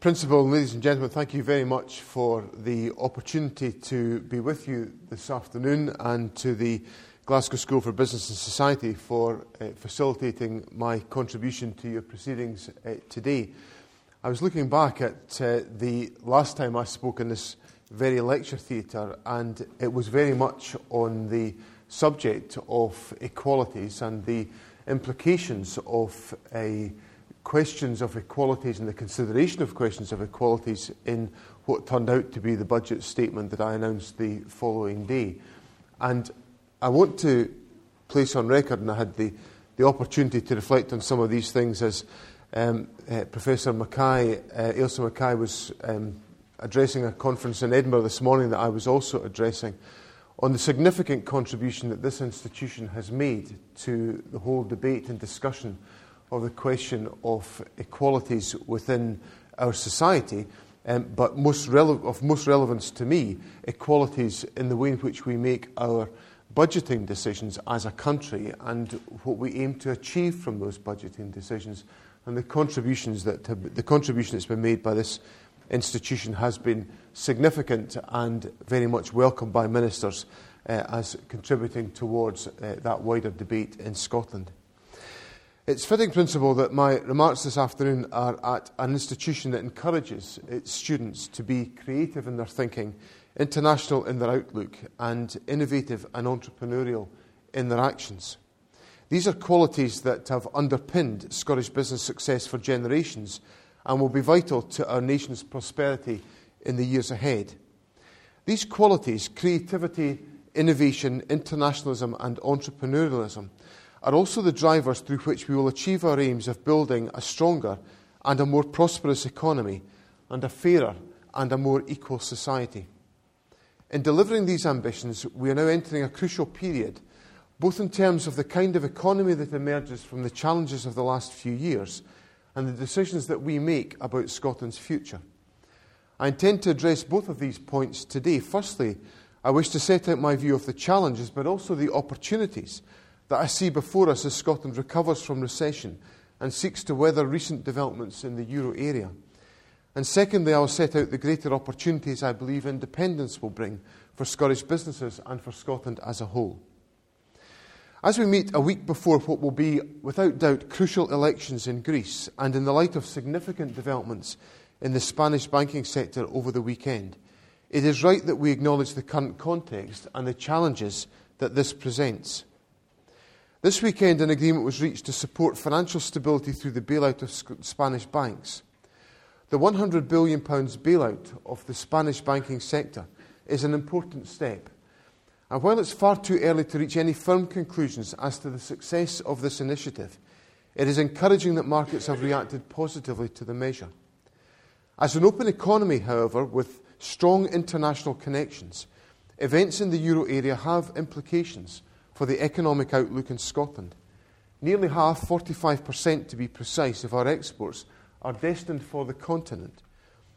Principal, ladies and gentlemen, thank you very much for the opportunity to be with you this afternoon and to the Glasgow School for Business and Society for uh, facilitating my contribution to your proceedings uh, today. I was looking back at uh, the last time I spoke in this very lecture theatre, and it was very much on the subject of equalities and the implications of a questions of equalities and the consideration of questions of equalities in what turned out to be the budget statement that I announced the following day. And I want to place on record, and I had the, the opportunity to reflect on some of these things as um, uh, Professor Mackay, uh, Ailsa Mackay, was um, addressing a conference in Edinburgh this morning that I was also addressing on the significant contribution that this institution has made to the whole debate and discussion of the question of equalities within our society, um, but most rele- of most relevance to me, equalities in the way in which we make our budgeting decisions as a country and what we aim to achieve from those budgeting decisions and the contributions that have, the contribution that's been made by this institution has been significant and very much welcomed by ministers uh, as contributing towards uh, that wider debate in Scotland. It's fitting Principal that my remarks this afternoon are at an institution that encourages its students to be creative in their thinking, international in their outlook, and innovative and entrepreneurial in their actions. These are qualities that have underpinned Scottish business success for generations and will be vital to our nation's prosperity in the years ahead. These qualities, creativity, innovation, internationalism, and entrepreneurialism, are also the drivers through which we will achieve our aims of building a stronger and a more prosperous economy and a fairer and a more equal society. In delivering these ambitions, we are now entering a crucial period, both in terms of the kind of economy that emerges from the challenges of the last few years and the decisions that we make about Scotland's future. I intend to address both of these points today. Firstly, I wish to set out my view of the challenges, but also the opportunities that I see before us as Scotland recovers from recession and seeks to weather recent developments in the euro area. And secondly, I will set out the greater opportunities I believe independence will bring for Scottish businesses and for Scotland as a whole. As we meet a week before what will be, without doubt, crucial elections in Greece, and in the light of significant developments in the Spanish banking sector over the weekend, it is right that we acknowledge the current context and the challenges that this presents. This weekend, an agreement was reached to support financial stability through the bailout of Spanish banks. The £100 billion bailout of the Spanish banking sector is an important step. And while it's far too early to reach any firm conclusions as to the success of this initiative, it is encouraging that markets have reacted positively to the measure. As an open economy, however, with strong international connections, events in the euro area have implications for the economic outlook in Scotland. Nearly half, 45% to be precise, of our exports are destined for the continent.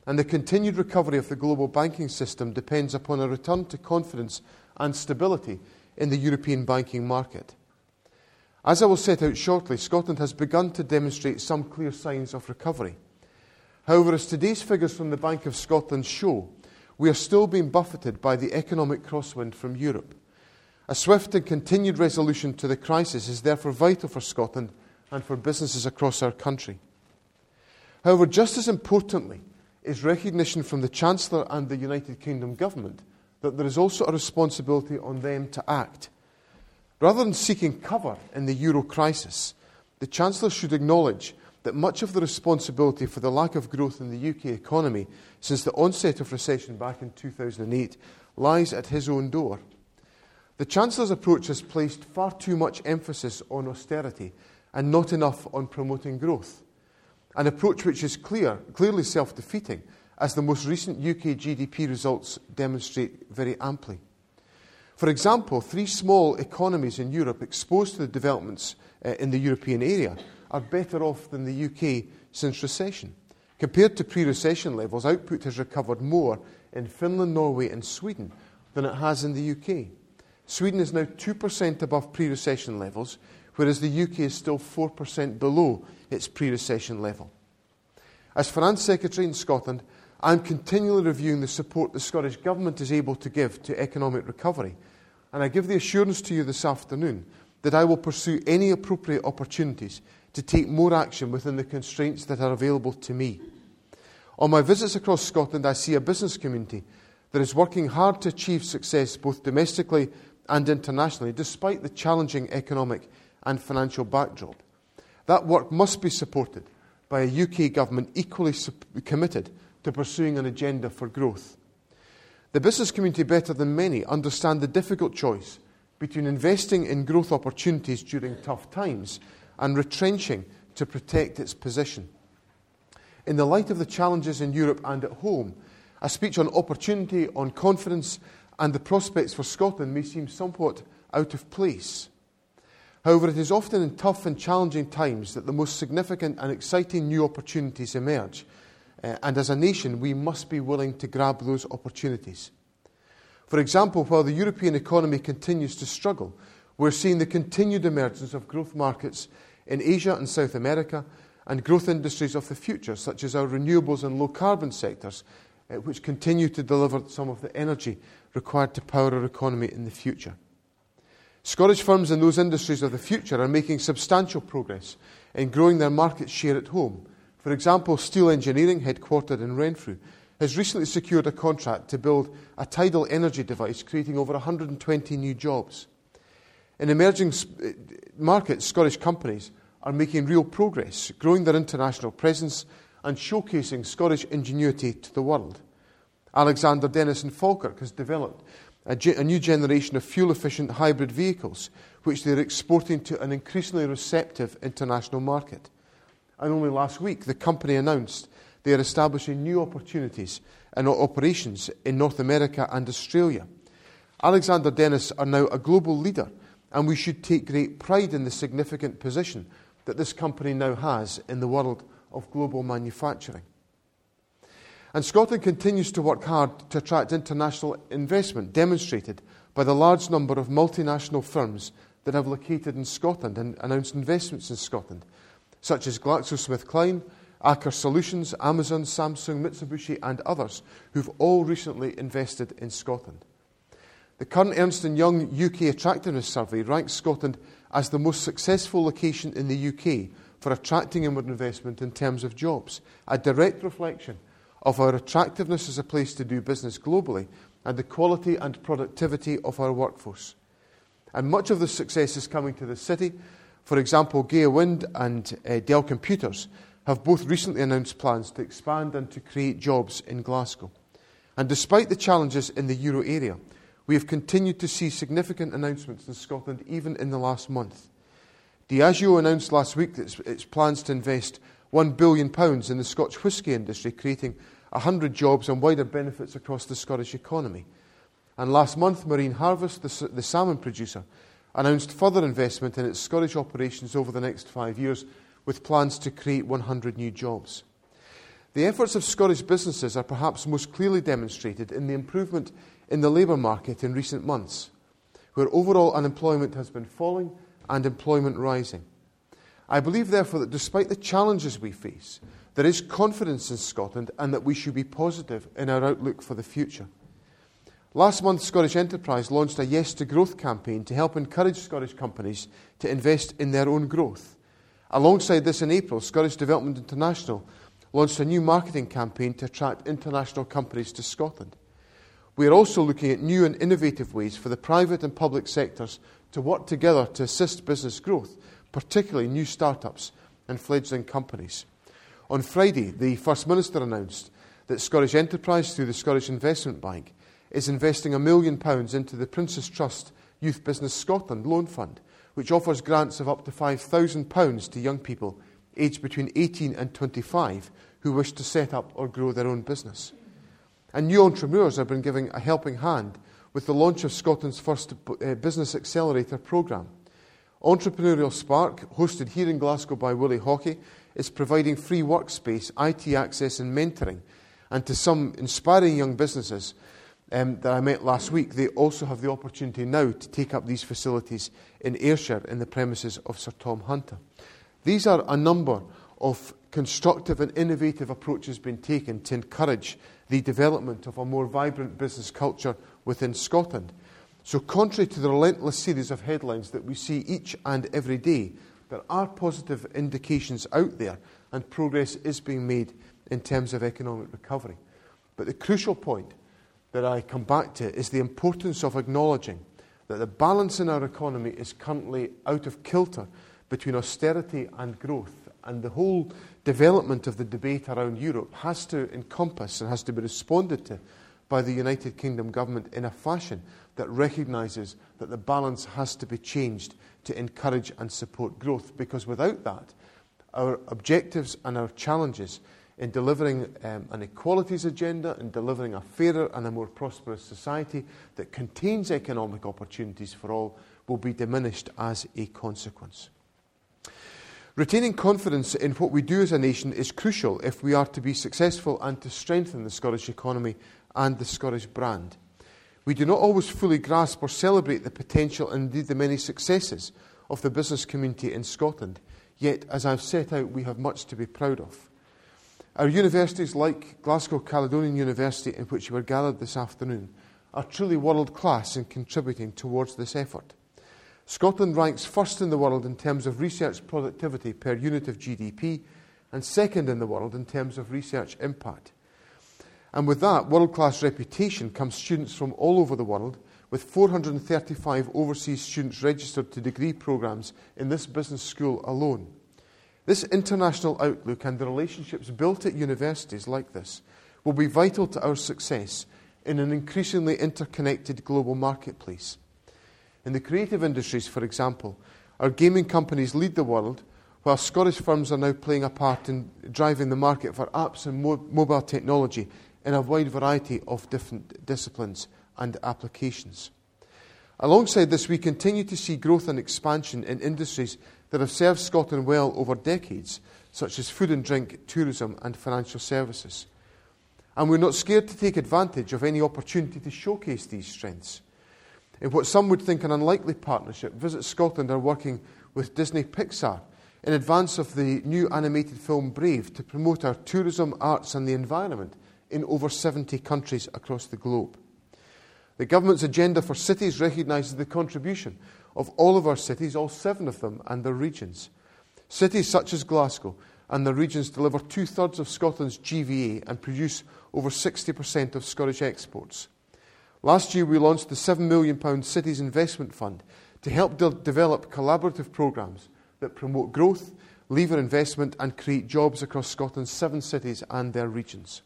And the continued recovery of the global banking system depends upon a return to confidence and stability in the European banking market. As I will set out shortly, Scotland has begun to demonstrate some clear signs of recovery. However, as today's figures from the Bank of Scotland show, we are still being buffeted by the economic crosswind from Europe. A swift and continued resolution to the crisis is therefore vital for Scotland and for businesses across our country. However, just as importantly is recognition from the Chancellor and the United Kingdom Government that there is also a responsibility on them to act. Rather than seeking cover in the euro crisis, the Chancellor should acknowledge that much of the responsibility for the lack of growth in the UK economy since the onset of recession back in 2008 lies at his own door. The Chancellor's approach has placed far too much emphasis on austerity and not enough on promoting growth. An approach which is clear, clearly self defeating, as the most recent UK GDP results demonstrate very amply. For example, three small economies in Europe exposed to the developments uh, in the European area are better off than the UK since recession. Compared to pre recession levels, output has recovered more in Finland, Norway, and Sweden than it has in the UK. Sweden is now 2% above pre recession levels, whereas the UK is still 4% below its pre recession level. As Finance Secretary in Scotland, I am continually reviewing the support the Scottish Government is able to give to economic recovery, and I give the assurance to you this afternoon that I will pursue any appropriate opportunities to take more action within the constraints that are available to me. On my visits across Scotland, I see a business community that is working hard to achieve success both domestically and internationally, despite the challenging economic and financial backdrop. That work must be supported by a UK government equally committed to pursuing an agenda for growth. The business community, better than many, understand the difficult choice between investing in growth opportunities during tough times and retrenching to protect its position. In the light of the challenges in Europe and at home, a speech on opportunity, on confidence, and the prospects for Scotland may seem somewhat out of place. However, it is often in tough and challenging times that the most significant and exciting new opportunities emerge. Uh, and as a nation, we must be willing to grab those opportunities. For example, while the European economy continues to struggle, we're seeing the continued emergence of growth markets in Asia and South America and growth industries of the future, such as our renewables and low carbon sectors, which continue to deliver some of the energy required to power our economy in the future. Scottish firms in those industries of the future are making substantial progress in growing their market share at home. For example, Steel Engineering, headquartered in Renfrew, has recently secured a contract to build a tidal energy device, creating over 120 new jobs. In emerging uh, markets, Scottish companies are making real progress, growing their international presence and showcasing Scottish ingenuity to the world. Alexander Dennis and Falkirk has developed a, ge- a new generation of fuel efficient hybrid vehicles, which they're exporting to an increasingly receptive international market. And only last week, the company announced they are establishing new opportunities and operations in North America and Australia. Alexander Dennis are now a global leader, and we should take great pride in the significant position that this company now has in the world of global manufacturing. And Scotland continues to work hard to attract international investment, demonstrated by the large number of multinational firms that have located in Scotland and announced investments in Scotland, such as GlaxoSmithKline, Aker Solutions, Amazon, Samsung, Mitsubishi, and others, who've all recently invested in Scotland. The current Ernst & Young UK Attractiveness Survey ranks Scotland as the most successful location in the UK for attracting inward investment in terms of jobs, a direct reflection of our attractiveness as a place to do business globally and the quality and productivity of our workforce. And much of the success is coming to the city. For example, Gaia Wind and uh, Dell Computers have both recently announced plans to expand and to create jobs in Glasgow. And despite the challenges in the euro area, we have continued to see significant announcements in Scotland even in the last month. Diageo announced last week that its plans to invest £1 billion in the Scotch whisky industry, creating 100 jobs and wider benefits across the Scottish economy. And last month, Marine Harvest, the, the salmon producer, announced further investment in its Scottish operations over the next five years, with plans to create 100 new jobs. The efforts of Scottish businesses are perhaps most clearly demonstrated in the improvement in the labour market in recent months, where overall unemployment has been falling and employment rising. I believe, therefore, that despite the challenges we face, there is confidence in Scotland and that we should be positive in our outlook for the future. Last month, Scottish Enterprise launched a Yes to Growth campaign to help encourage Scottish companies to invest in their own growth. Alongside this, in April, Scottish Development International launched a new marketing campaign to attract international companies to Scotland. We are also looking at new and innovative ways for the private and public sectors to work together to assist business growth, particularly new startups and fledgling companies. On Friday, the First Minister announced that Scottish Enterprise, through the Scottish Investment Bank, is investing a million pounds into the Prince's Trust Youth Business Scotland Loan Fund, which offers grants of up to £5,000 to young people aged between 18 and 25 who wish to set up or grow their own business. And new entrepreneurs have been giving a helping hand with the launch of Scotland's first uh, Business Accelerator programme. Entrepreneurial Spark, hosted here in Glasgow by Willie Haughey, is providing free workspace, IT access, and mentoring. And to some inspiring young businesses um, that I met last week, they also have the opportunity now to take up these facilities in Ayrshire in the premises of Sir Tom Hunter. These are a number of constructive and innovative approaches being taken to encourage the development of a more vibrant business culture within Scotland. So, contrary to the relentless series of headlines that we see each and every day, there are positive indications out there and progress is being made in terms of economic recovery. But the crucial point that I come back to is the importance of acknowledging that the balance in our economy is currently out of kilter between austerity and growth. And the whole development of the debate around Europe has to encompass and has to be responded to by the United Kingdom government in a fashion that recognises that the balance has to be changed to encourage and support growth. Because without that, our objectives and our challenges in delivering um, an equalities agenda, in delivering a fairer and a more prosperous society that contains economic opportunities for all, will be diminished as a consequence. Retaining confidence in what we do as a nation is crucial if we are to be successful and to strengthen the Scottish economy and the Scottish brand. We do not always fully grasp or celebrate the potential and indeed the many successes of the business community in Scotland, yet, as I've set out, we have much to be proud of. Our universities, like Glasgow Caledonian University, in which you are gathered this afternoon, are truly world class in contributing towards this effort. Scotland ranks first in the world in terms of research productivity per unit of GDP and second in the world in terms of research impact. And with that world class reputation comes students from all over the world, with 435 overseas students registered to degree programmes in this business school alone. This international outlook and the relationships built at universities like this will be vital to our success in an increasingly interconnected global marketplace. In the creative industries, for example, our gaming companies lead the world, while Scottish firms are now playing a part in driving the market for apps and mo- mobile technology in a wide variety of different disciplines and applications. Alongside this, we continue to see growth and expansion in industries that have served Scotland well over decades, such as food and drink, tourism, and financial services. And we're not scared to take advantage of any opportunity to showcase these strengths. In what some would think an unlikely partnership, Visit Scotland are working with Disney Pixar in advance of the new animated film Brave to promote our tourism, arts, and the environment in over 70 countries across the globe. The government's agenda for cities recognises the contribution of all of our cities, all seven of them, and their regions. Cities such as Glasgow and their regions deliver two thirds of Scotland's GVA and produce over 60% of Scottish exports. Last year, we launched the £7 million Cities Investment Fund to help de- develop collaborative programmes that promote growth, lever investment, and create jobs across Scotland's seven cities and their regions.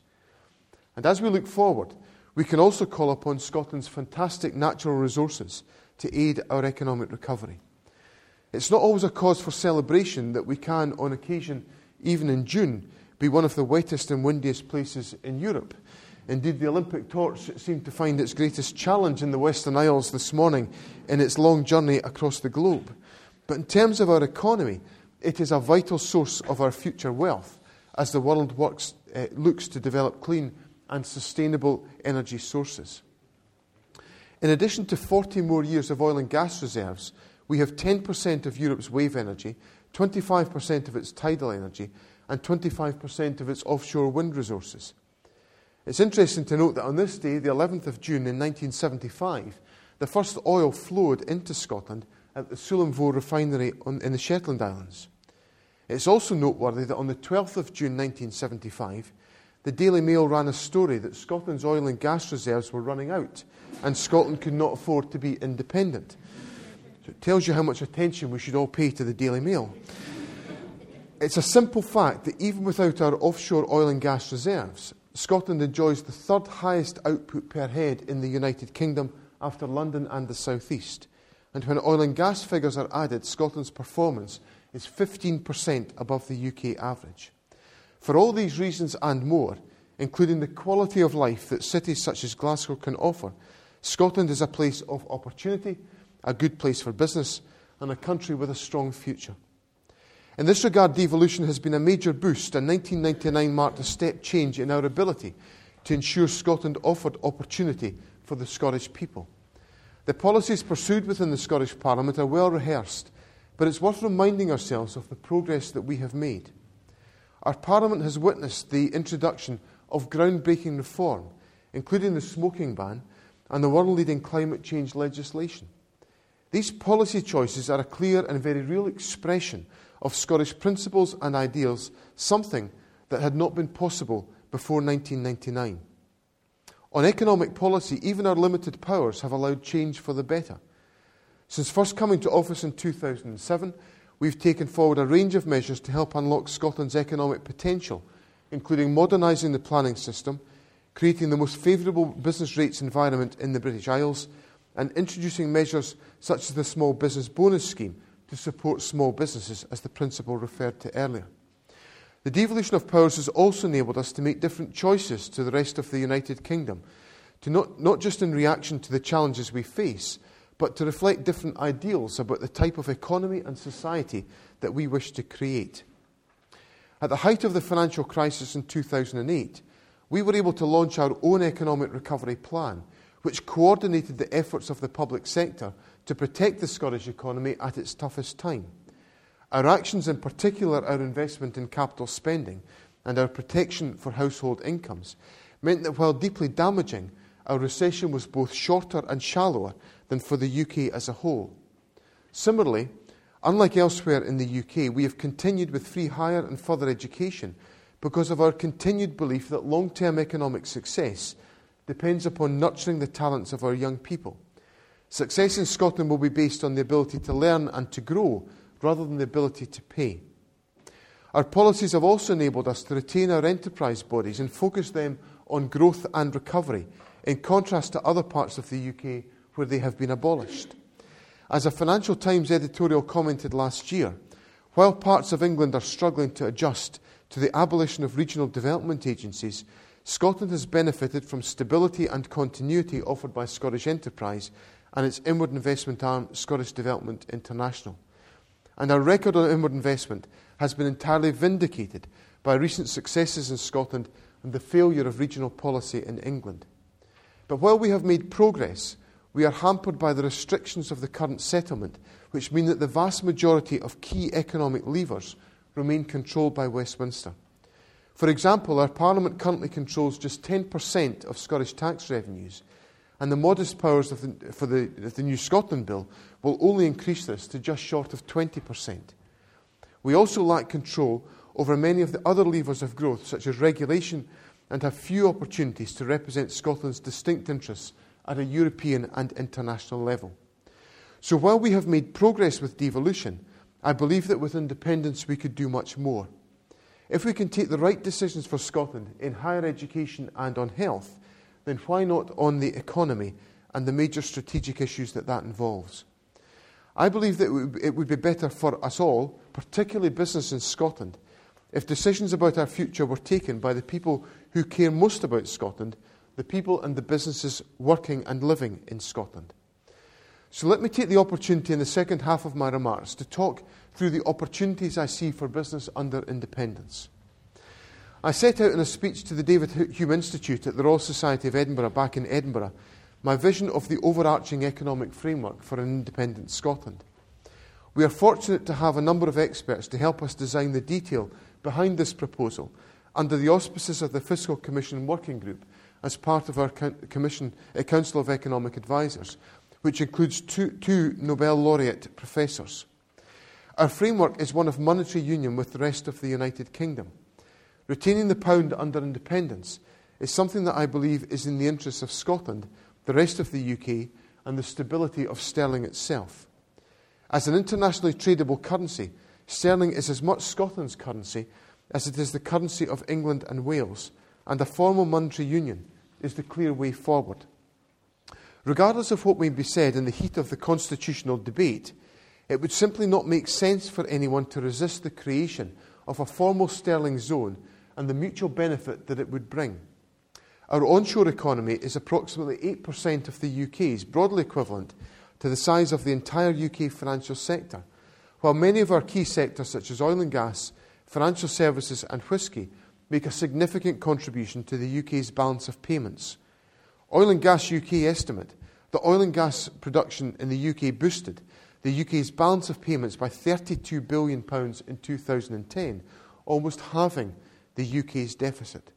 And as we look forward, we can also call upon Scotland's fantastic natural resources to aid our economic recovery. It's not always a cause for celebration that we can, on occasion, even in June, be one of the wettest and windiest places in Europe. Indeed, the Olympic torch seemed to find its greatest challenge in the Western Isles this morning in its long journey across the globe. But in terms of our economy, it is a vital source of our future wealth as the world works, uh, looks to develop clean and sustainable energy sources. In addition to 40 more years of oil and gas reserves, we have 10% of Europe's wave energy, 25% of its tidal energy, and 25% of its offshore wind resources. It's interesting to note that on this day, the 11th of June in 1975, the first oil flowed into Scotland at the Sullom refinery on, in the Shetland Islands. It's also noteworthy that on the 12th of June 1975, the Daily Mail ran a story that Scotland's oil and gas reserves were running out and Scotland could not afford to be independent. So it tells you how much attention we should all pay to the Daily Mail. It's a simple fact that even without our offshore oil and gas reserves, Scotland enjoys the third highest output per head in the United Kingdom after London and the South East. And when oil and gas figures are added, Scotland's performance is 15% above the UK average. For all these reasons and more, including the quality of life that cities such as Glasgow can offer, Scotland is a place of opportunity, a good place for business, and a country with a strong future. In this regard, devolution has been a major boost, and 1999 marked a step change in our ability to ensure Scotland offered opportunity for the Scottish people. The policies pursued within the Scottish Parliament are well rehearsed, but it's worth reminding ourselves of the progress that we have made. Our Parliament has witnessed the introduction of groundbreaking reform, including the smoking ban and the world leading climate change legislation. These policy choices are a clear and very real expression of Scottish principles and ideals, something that had not been possible before 1999. On economic policy, even our limited powers have allowed change for the better. Since first coming to office in 2007, we've taken forward a range of measures to help unlock Scotland's economic potential, including modernising the planning system, creating the most favourable business rates environment in the British Isles, and introducing measures such as the Small Business Bonus Scheme to support small businesses, as the Principal referred to earlier. The devolution of powers has also enabled us to make different choices to the rest of the United Kingdom, to not, not just in reaction to the challenges we face, but to reflect different ideals about the type of economy and society that we wish to create. At the height of the financial crisis in 2008, we were able to launch our own economic recovery plan, which coordinated the efforts of the public sector to protect the Scottish economy at its toughest time. Our actions, in particular our investment in capital spending and our protection for household incomes, meant that while deeply damaging, our recession was both shorter and shallower than for the UK as a whole. Similarly, unlike elsewhere in the UK, we have continued with free higher and further education because of our continued belief that long term economic success depends upon nurturing the talents of our young people. Success in Scotland will be based on the ability to learn and to grow rather than the ability to pay. Our policies have also enabled us to retain our enterprise bodies and focus them on growth and recovery, in contrast to other parts of the UK where they have been abolished. As a Financial Times editorial commented last year, while parts of England are struggling to adjust to the abolition of regional development agencies, Scotland has benefited from stability and continuity offered by Scottish enterprise and its inward investment arm, Scottish Development International. And our record on inward investment has been entirely vindicated by recent successes in Scotland and the failure of regional policy in England. But while we have made progress, we are hampered by the restrictions of the current settlement, which mean that the vast majority of key economic levers remain controlled by Westminster. For example, our Parliament currently controls just 10% of Scottish tax revenues, and the modest powers the, for the, the New Scotland Bill will only increase this to just short of 20%. We also lack control over many of the other levers of growth, such as regulation, and have few opportunities to represent Scotland's distinct interests at a European and international level. So while we have made progress with devolution, I believe that with independence we could do much more. If we can take the right decisions for Scotland in higher education and on health, then why not on the economy and the major strategic issues that that involves? I believe that it would be better for us all, particularly business in Scotland, if decisions about our future were taken by the people who care most about Scotland, the people and the businesses working and living in Scotland. So let me take the opportunity in the second half of my remarks to talk through the opportunities I see for business under independence. I set out in a speech to the David Hume Institute at the Royal Society of Edinburgh back in Edinburgh my vision of the overarching economic framework for an independent Scotland. We are fortunate to have a number of experts to help us design the detail behind this proposal under the auspices of the Fiscal Commission Working Group as part of our Commission, uh, Council of Economic Advisers, which includes two, two Nobel laureate professors. Our framework is one of monetary union with the rest of the United Kingdom. Retaining the pound under independence is something that I believe is in the interests of Scotland, the rest of the UK, and the stability of sterling itself. As an internationally tradable currency, sterling is as much Scotland's currency as it is the currency of England and Wales, and a formal monetary union is the clear way forward. Regardless of what may be said in the heat of the constitutional debate, it would simply not make sense for anyone to resist the creation of a formal sterling zone and the mutual benefit that it would bring. Our onshore economy is approximately 8% of the UK's, broadly equivalent to the size of the entire UK financial sector, while many of our key sectors, such as oil and gas, financial services, and whisky, make a significant contribution to the UK's balance of payments. Oil and Gas UK estimate that oil and gas production in the UK boosted the UK's balance of payments by £32 billion in 2010, almost halving the UK's deficit.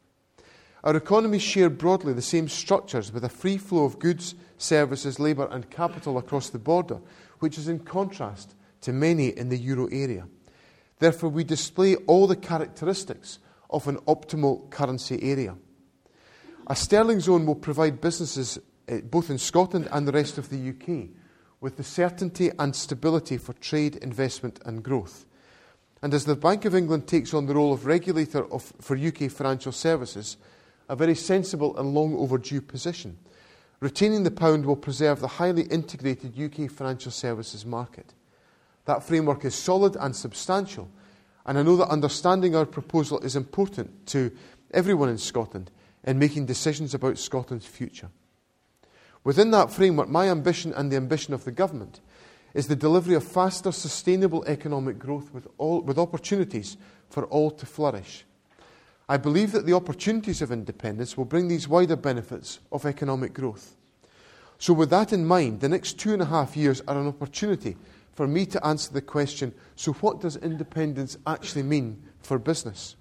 Our economies share broadly the same structures with a free flow of goods, services, labour, and capital across the border, which is in contrast to many in the euro area. Therefore, we display all the characteristics of an optimal currency area. A sterling zone will provide businesses eh, both in Scotland and the rest of the UK with the certainty and stability for trade, investment, and growth. And as the Bank of England takes on the role of regulator of, for UK financial services, a very sensible and long overdue position, retaining the pound will preserve the highly integrated UK financial services market. That framework is solid and substantial, and I know that understanding our proposal is important to everyone in Scotland in making decisions about Scotland's future. Within that framework, my ambition and the ambition of the government is the delivery of faster, sustainable economic growth with, all, with opportunities for all to flourish. I believe that the opportunities of independence will bring these wider benefits of economic growth. So, with that in mind, the next two and a half years are an opportunity for me to answer the question so, what does independence actually mean for business?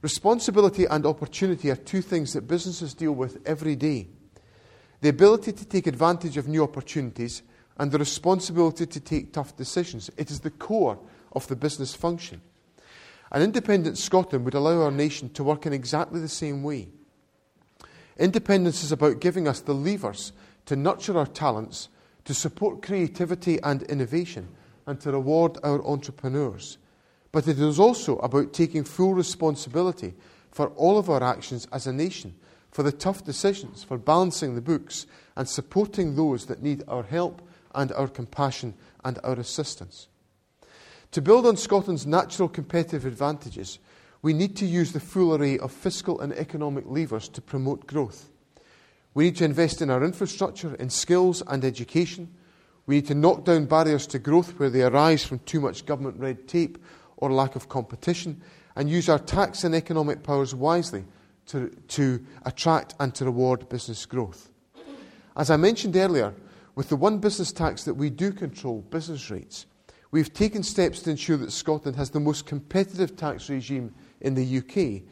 Responsibility and opportunity are two things that businesses deal with every day the ability to take advantage of new opportunities, and the responsibility to take tough decisions. It is the core of the business function. An independent Scotland would allow our nation to work in exactly the same way. Independence is about giving us the levers to nurture our talents, to support creativity and innovation, and to reward our entrepreneurs. But it is also about taking full responsibility for all of our actions as a nation for the tough decisions, for balancing the books, and supporting those that need our help and our compassion and our assistance. To build on Scotland's natural competitive advantages, we need to use the full array of fiscal and economic levers to promote growth. We need to invest in our infrastructure, in skills and education. We need to knock down barriers to growth where they arise from too much government red tape or lack of competition, and use our tax and economic powers wisely to, to attract and to reward business growth. As I mentioned earlier, with the one business tax that we do control, business rates, we've taken steps to ensure that Scotland has the most competitive tax regime in the UK,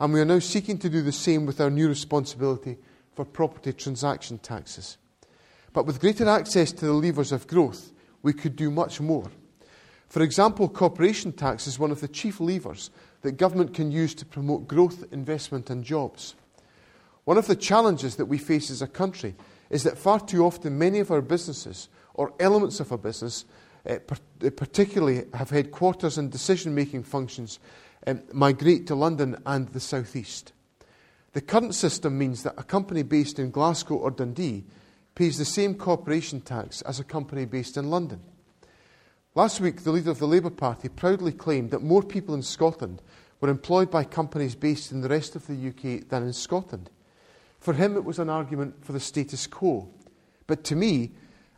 and we are now seeking to do the same with our new responsibility for property transaction taxes. But with greater access to the levers of growth, we could do much more. For example, corporation tax is one of the chief levers that government can use to promote growth, investment, and jobs. One of the challenges that we face as a country is that far too often many of our businesses, or elements of a business, uh, particularly have headquarters and decision making functions, um, migrate to London and the South East. The current system means that a company based in Glasgow or Dundee pays the same corporation tax as a company based in London. Last week, the leader of the Labour Party proudly claimed that more people in Scotland were employed by companies based in the rest of the UK than in Scotland. For him, it was an argument for the status quo. But to me,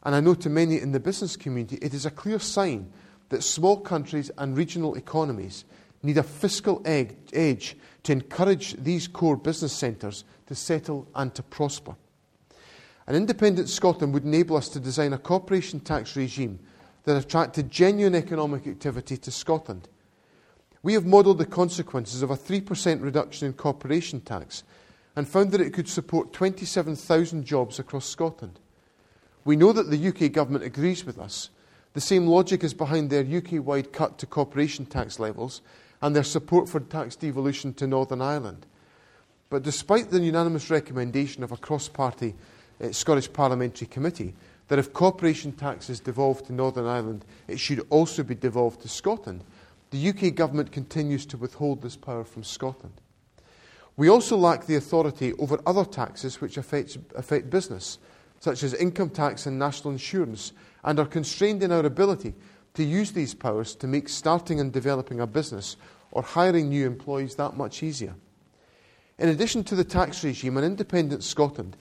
and I know to many in the business community, it is a clear sign that small countries and regional economies need a fiscal edge to encourage these core business centres to settle and to prosper. An independent Scotland would enable us to design a corporation tax regime that attracted genuine economic activity to Scotland. We have modelled the consequences of a 3% reduction in corporation tax and found that it could support 27,000 jobs across Scotland. We know that the UK government agrees with us. The same logic is behind their UK wide cut to corporation tax levels and their support for tax devolution to Northern Ireland. But despite the unanimous recommendation of a cross party uh, Scottish Parliamentary Committee, that if corporation tax is devolved to Northern Ireland, it should also be devolved to Scotland. The UK government continues to withhold this power from Scotland. We also lack the authority over other taxes which affect business, such as income tax and national insurance, and are constrained in our ability to use these powers to make starting and developing a business or hiring new employees that much easier. In addition to the tax regime, an independent Scotland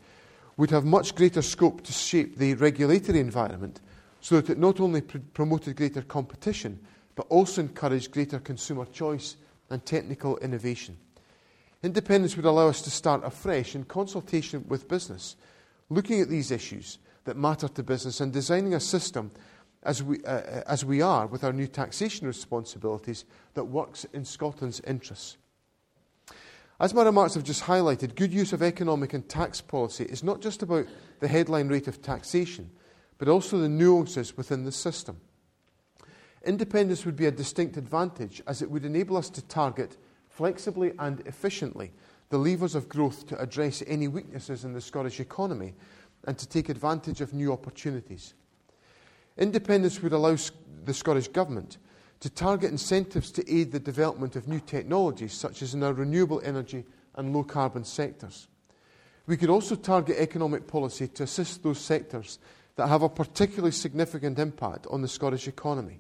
would have much greater scope to shape the regulatory environment so that it not only pr- promoted greater competition, but also encouraged greater consumer choice and technical innovation. Independence would allow us to start afresh in consultation with business, looking at these issues that matter to business and designing a system as we, uh, as we are with our new taxation responsibilities that works in Scotland's interests. As my remarks have just highlighted, good use of economic and tax policy is not just about the headline rate of taxation, but also the nuances within the system. Independence would be a distinct advantage as it would enable us to target flexibly and efficiently the levers of growth to address any weaknesses in the Scottish economy and to take advantage of new opportunities. Independence would allow the Scottish Government to target incentives to aid the development of new technologies, such as in our renewable energy and low carbon sectors. We could also target economic policy to assist those sectors that have a particularly significant impact on the Scottish economy.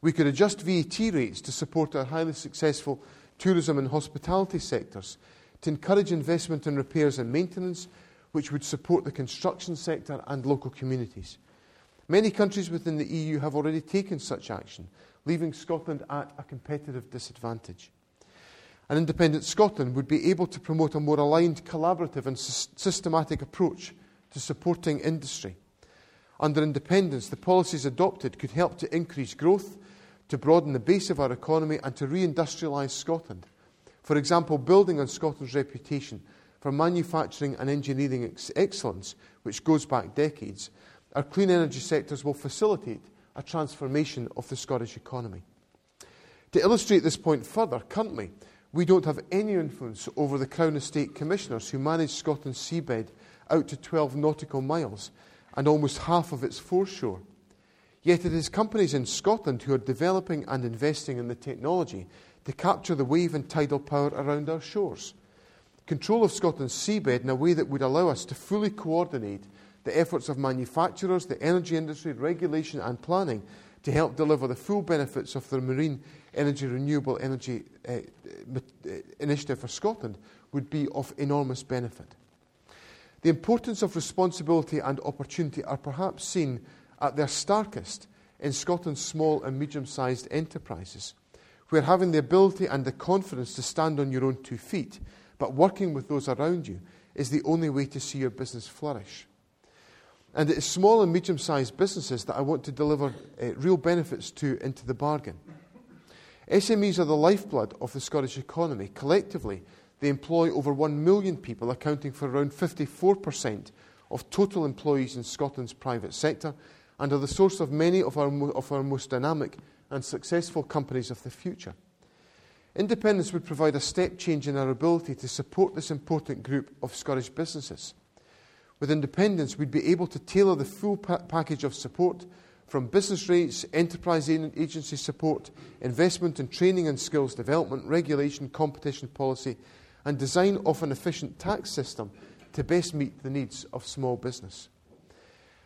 We could adjust VAT rates to support our highly successful tourism and hospitality sectors to encourage investment in repairs and maintenance, which would support the construction sector and local communities. Many countries within the EU have already taken such action, leaving Scotland at a competitive disadvantage. An independent Scotland would be able to promote a more aligned, collaborative, and systematic approach to supporting industry. Under independence, the policies adopted could help to increase growth, to broaden the base of our economy, and to reindustrialise Scotland. For example, building on Scotland's reputation for manufacturing and engineering ex- excellence, which goes back decades, our clean energy sectors will facilitate a transformation of the Scottish economy. To illustrate this point further, currently, we don't have any influence over the Crown Estate Commissioners who manage Scotland's seabed out to 12 nautical miles and almost half of its foreshore. Yet it is companies in Scotland who are developing and investing in the technology to capture the wave and tidal power around our shores. Control of Scotland's seabed in a way that would allow us to fully coordinate the efforts of manufacturers, the energy industry, regulation, and planning to help deliver the full benefits of the Marine Energy Renewable Energy uh, uh, Initiative for Scotland would be of enormous benefit. The importance of responsibility and opportunity are perhaps seen at their starkest in Scotland's small and medium sized enterprises, where having the ability and the confidence to stand on your own two feet, but working with those around you, is the only way to see your business flourish. And it is small and medium sized businesses that I want to deliver uh, real benefits to into the bargain. SMEs are the lifeblood of the Scottish economy. Collectively, they employ over 1 million people, accounting for around 54% of total employees in Scotland's private sector, and are the source of many of our, of our most dynamic and successful companies of the future. Independence would provide a step change in our ability to support this important group of Scottish businesses. With independence, we'd be able to tailor the full pa- package of support from business rates, enterprise agency support, investment in training and skills development, regulation, competition policy, and design of an efficient tax system to best meet the needs of small business.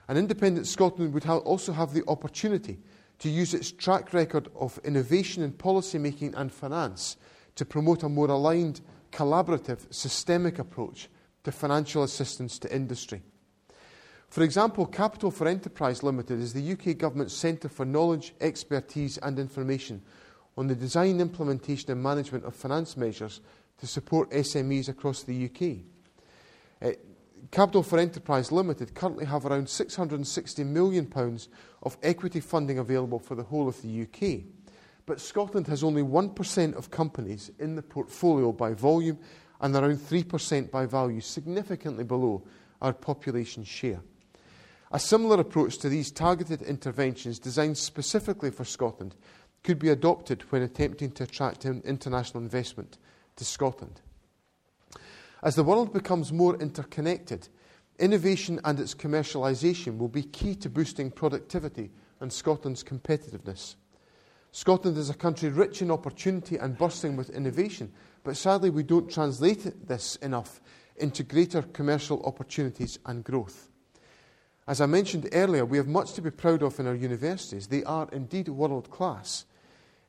An independent Scotland would ha- also have the opportunity to use its track record of innovation in policy making and finance to promote a more aligned, collaborative, systemic approach to financial assistance to industry. For example, Capital for Enterprise Limited is the UK Government's Centre for Knowledge, Expertise and Information on the design, implementation and management of finance measures to support SMEs across the UK. Uh, Capital for Enterprise Limited currently have around £660 million of equity funding available for the whole of the UK. But Scotland has only 1% of companies in the portfolio by volume and around 3% by value, significantly below our population share. A similar approach to these targeted interventions designed specifically for Scotland could be adopted when attempting to attract international investment to Scotland. As the world becomes more interconnected, innovation and its commercialisation will be key to boosting productivity and Scotland's competitiveness. Scotland is a country rich in opportunity and bursting with innovation, but sadly we don't translate this enough into greater commercial opportunities and growth. As I mentioned earlier, we have much to be proud of in our universities. They are indeed world class.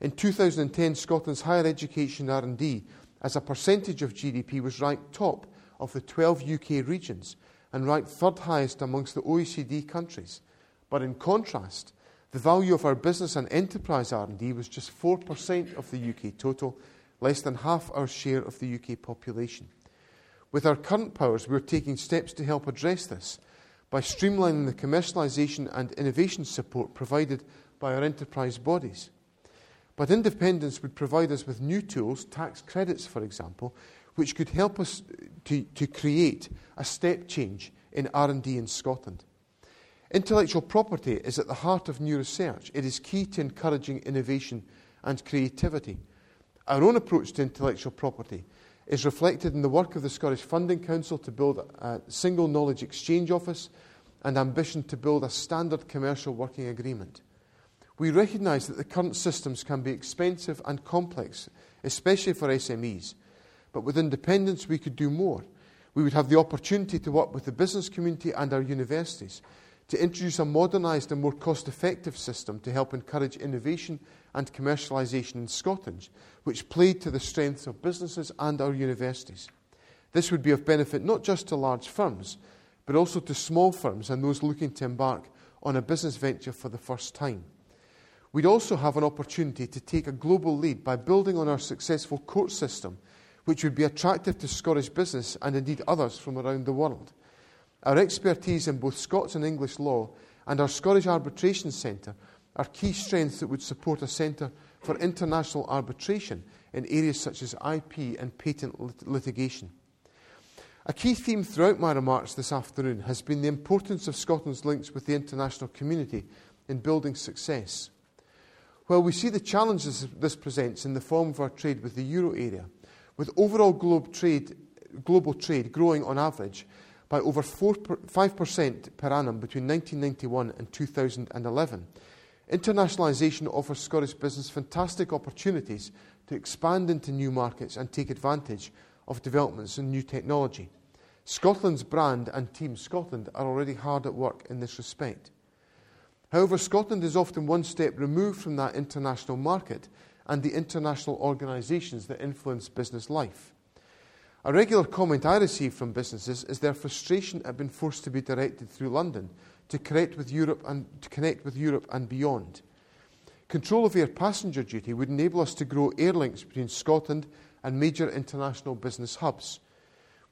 In 2010, Scotland's higher education R&D as a percentage of GDP was ranked top of the 12 UK regions and ranked third highest amongst the OECD countries. But in contrast, the value of our business and enterprise R&D was just 4% of the UK total, less than half our share of the UK population. With our current powers, we're taking steps to help address this by streamlining the commercialisation and innovation support provided by our enterprise bodies. But independence would provide us with new tools, tax credits, for example, which could help us to, to create a step change in R&D in Scotland. Intellectual property is at the heart of new research. It is key to encouraging innovation and creativity. Our own approach to intellectual property is reflected in the work of the Scottish Funding Council to build a single knowledge exchange office and ambition to build a standard commercial working agreement. We recognise that the current systems can be expensive and complex, especially for SMEs, but with independence we could do more. We would have the opportunity to work with the business community and our universities to introduce a modernised and more cost effective system to help encourage innovation and commercialisation in Scotland, which played to the strengths of businesses and our universities. This would be of benefit not just to large firms, but also to small firms and those looking to embark on a business venture for the first time. We'd also have an opportunity to take a global lead by building on our successful court system, which would be attractive to Scottish business and indeed others from around the world. Our expertise in both Scots and English law and our Scottish Arbitration Centre are key strengths that would support a centre for international arbitration in areas such as IP and patent lit- litigation. A key theme throughout my remarks this afternoon has been the importance of Scotland's links with the international community in building success. While we see the challenges this presents in the form of our trade with the euro area, with overall trade, global trade growing on average by over 4 per, 5% per annum between 1991 and 2011, internationalisation offers Scottish business fantastic opportunities to expand into new markets and take advantage of developments in new technology. Scotland's brand and Team Scotland are already hard at work in this respect. However, Scotland is often one step removed from that international market and the international organisations that influence business life. A regular comment I receive from businesses is their frustration at being forced to be directed through London to connect with Europe and, to connect with Europe and beyond. Control of air passenger duty would enable us to grow air links between Scotland and major international business hubs.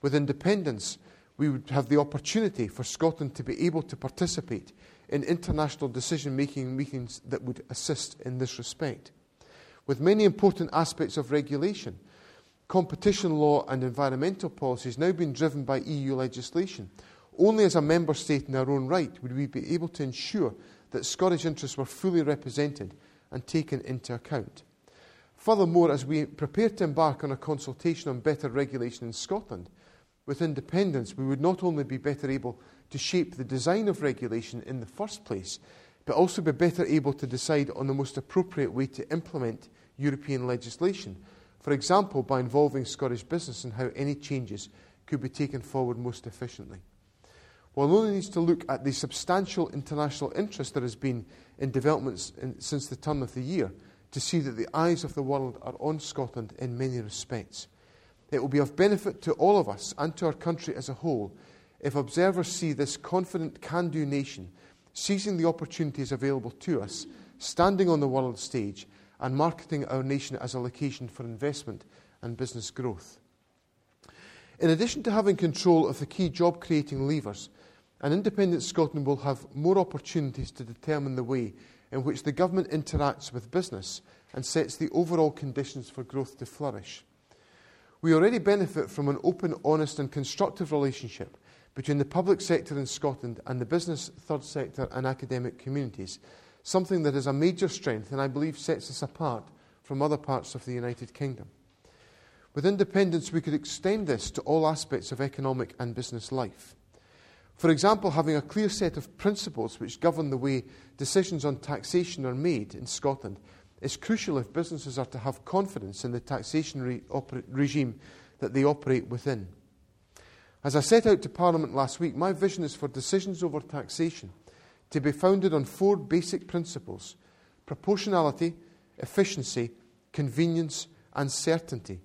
With independence, we would have the opportunity for Scotland to be able to participate in international decision making meetings that would assist in this respect. With many important aspects of regulation, competition law and environmental policy policies now being driven by EU legislation, only as a member state in our own right would we be able to ensure that Scottish interests were fully represented and taken into account. Furthermore, as we prepare to embark on a consultation on better regulation in Scotland, with independence, we would not only be better able to shape the design of regulation in the first place, but also be better able to decide on the most appropriate way to implement European legislation, for example, by involving Scottish business and how any changes could be taken forward most efficiently. One only needs to look at the substantial international interest there has been in developments in, since the turn of the year to see that the eyes of the world are on Scotland in many respects. It will be of benefit to all of us and to our country as a whole if observers see this confident, can do nation seizing the opportunities available to us, standing on the world stage, and marketing our nation as a location for investment and business growth. In addition to having control of the key job creating levers, an independent Scotland will have more opportunities to determine the way in which the government interacts with business and sets the overall conditions for growth to flourish. We already benefit from an open, honest, and constructive relationship between the public sector in Scotland and the business, third sector, and academic communities, something that is a major strength and I believe sets us apart from other parts of the United Kingdom. With independence, we could extend this to all aspects of economic and business life. For example, having a clear set of principles which govern the way decisions on taxation are made in Scotland is crucial if businesses are to have confidence in the taxation re- regime that they operate within. As I set out to Parliament last week, my vision is for decisions over taxation to be founded on four basic principles proportionality, efficiency, convenience, and certainty,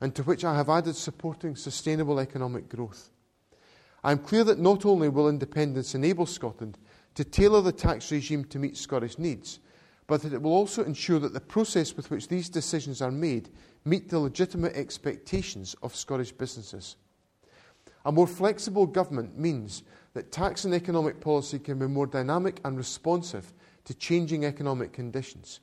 and to which I have added supporting sustainable economic growth. I am clear that not only will independence enable Scotland to tailor the tax regime to meet Scottish needs, but that it will also ensure that the process with which these decisions are made meet the legitimate expectations of Scottish businesses. A more flexible government means that tax and economic policy can be more dynamic and responsive to changing economic conditions.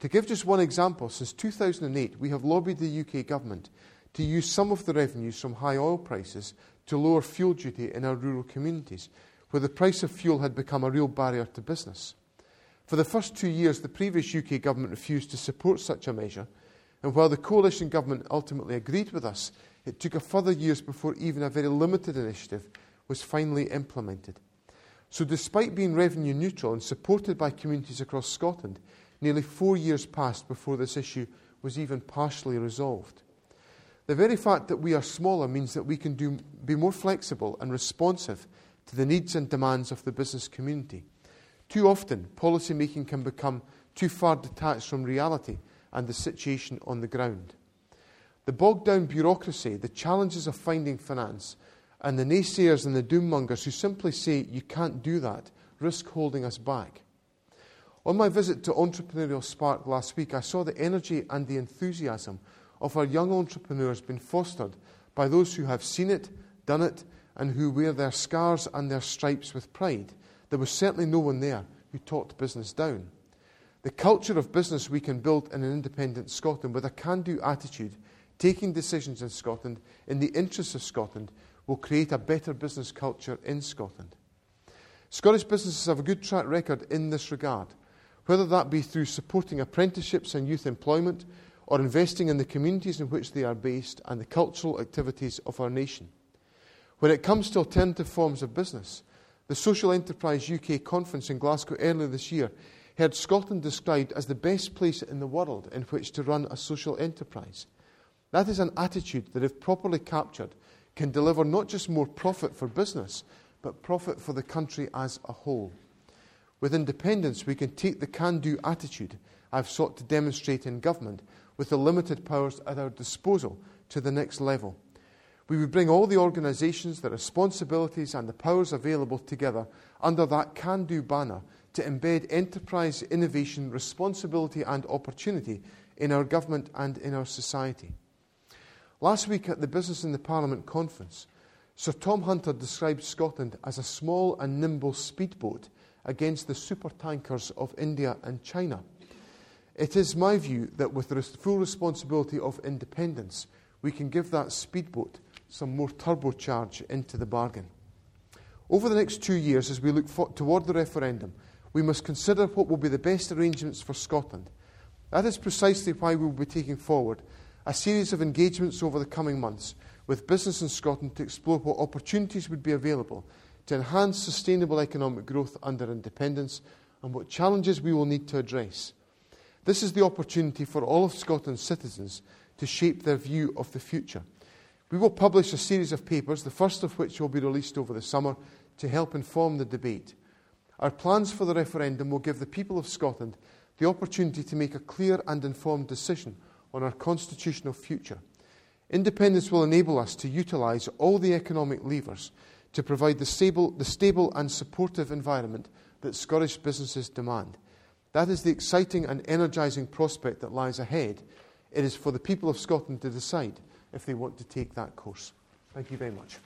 To give just one example, since 2008, we have lobbied the UK government to use some of the revenues from high oil prices to lower fuel duty in our rural communities, where the price of fuel had become a real barrier to business. For the first two years, the previous UK government refused to support such a measure, and while the coalition government ultimately agreed with us, it took a further years before even a very limited initiative was finally implemented. So, despite being revenue neutral and supported by communities across Scotland, nearly four years passed before this issue was even partially resolved. The very fact that we are smaller means that we can do, be more flexible and responsive to the needs and demands of the business community. Too often, policy making can become too far detached from reality and the situation on the ground. The bogged down bureaucracy, the challenges of finding finance, and the naysayers and the doommongers who simply say you can't do that risk holding us back. On my visit to Entrepreneurial Spark last week, I saw the energy and the enthusiasm of our young entrepreneurs being fostered by those who have seen it, done it, and who wear their scars and their stripes with pride. There was certainly no one there who talked business down. The culture of business we can build in an independent Scotland with a can do attitude, taking decisions in Scotland in the interests of Scotland, will create a better business culture in Scotland. Scottish businesses have a good track record in this regard, whether that be through supporting apprenticeships and youth employment or investing in the communities in which they are based and the cultural activities of our nation. When it comes to alternative forms of business, the Social Enterprise UK conference in Glasgow earlier this year heard Scotland described as the best place in the world in which to run a social enterprise. That is an attitude that, if properly captured, can deliver not just more profit for business, but profit for the country as a whole. With independence, we can take the can do attitude I've sought to demonstrate in government with the limited powers at our disposal to the next level. We would bring all the organisations, the responsibilities, and the powers available together under that can do banner to embed enterprise, innovation, responsibility, and opportunity in our government and in our society. Last week at the Business in the Parliament conference, Sir Tom Hunter described Scotland as a small and nimble speedboat against the supertankers of India and China. It is my view that with the full responsibility of independence, we can give that speedboat some more turbocharge into the bargain. Over the next two years, as we look for, toward the referendum, we must consider what will be the best arrangements for Scotland. That is precisely why we will be taking forward a series of engagements over the coming months with business in Scotland to explore what opportunities would be available to enhance sustainable economic growth under independence and what challenges we will need to address. This is the opportunity for all of Scotland's citizens to shape their view of the future. We will publish a series of papers, the first of which will be released over the summer, to help inform the debate. Our plans for the referendum will give the people of Scotland the opportunity to make a clear and informed decision on our constitutional future. Independence will enable us to utilise all the economic levers to provide the stable, the stable and supportive environment that Scottish businesses demand. That is the exciting and energising prospect that lies ahead. It is for the people of Scotland to decide if they want to take that course. Thank you very much.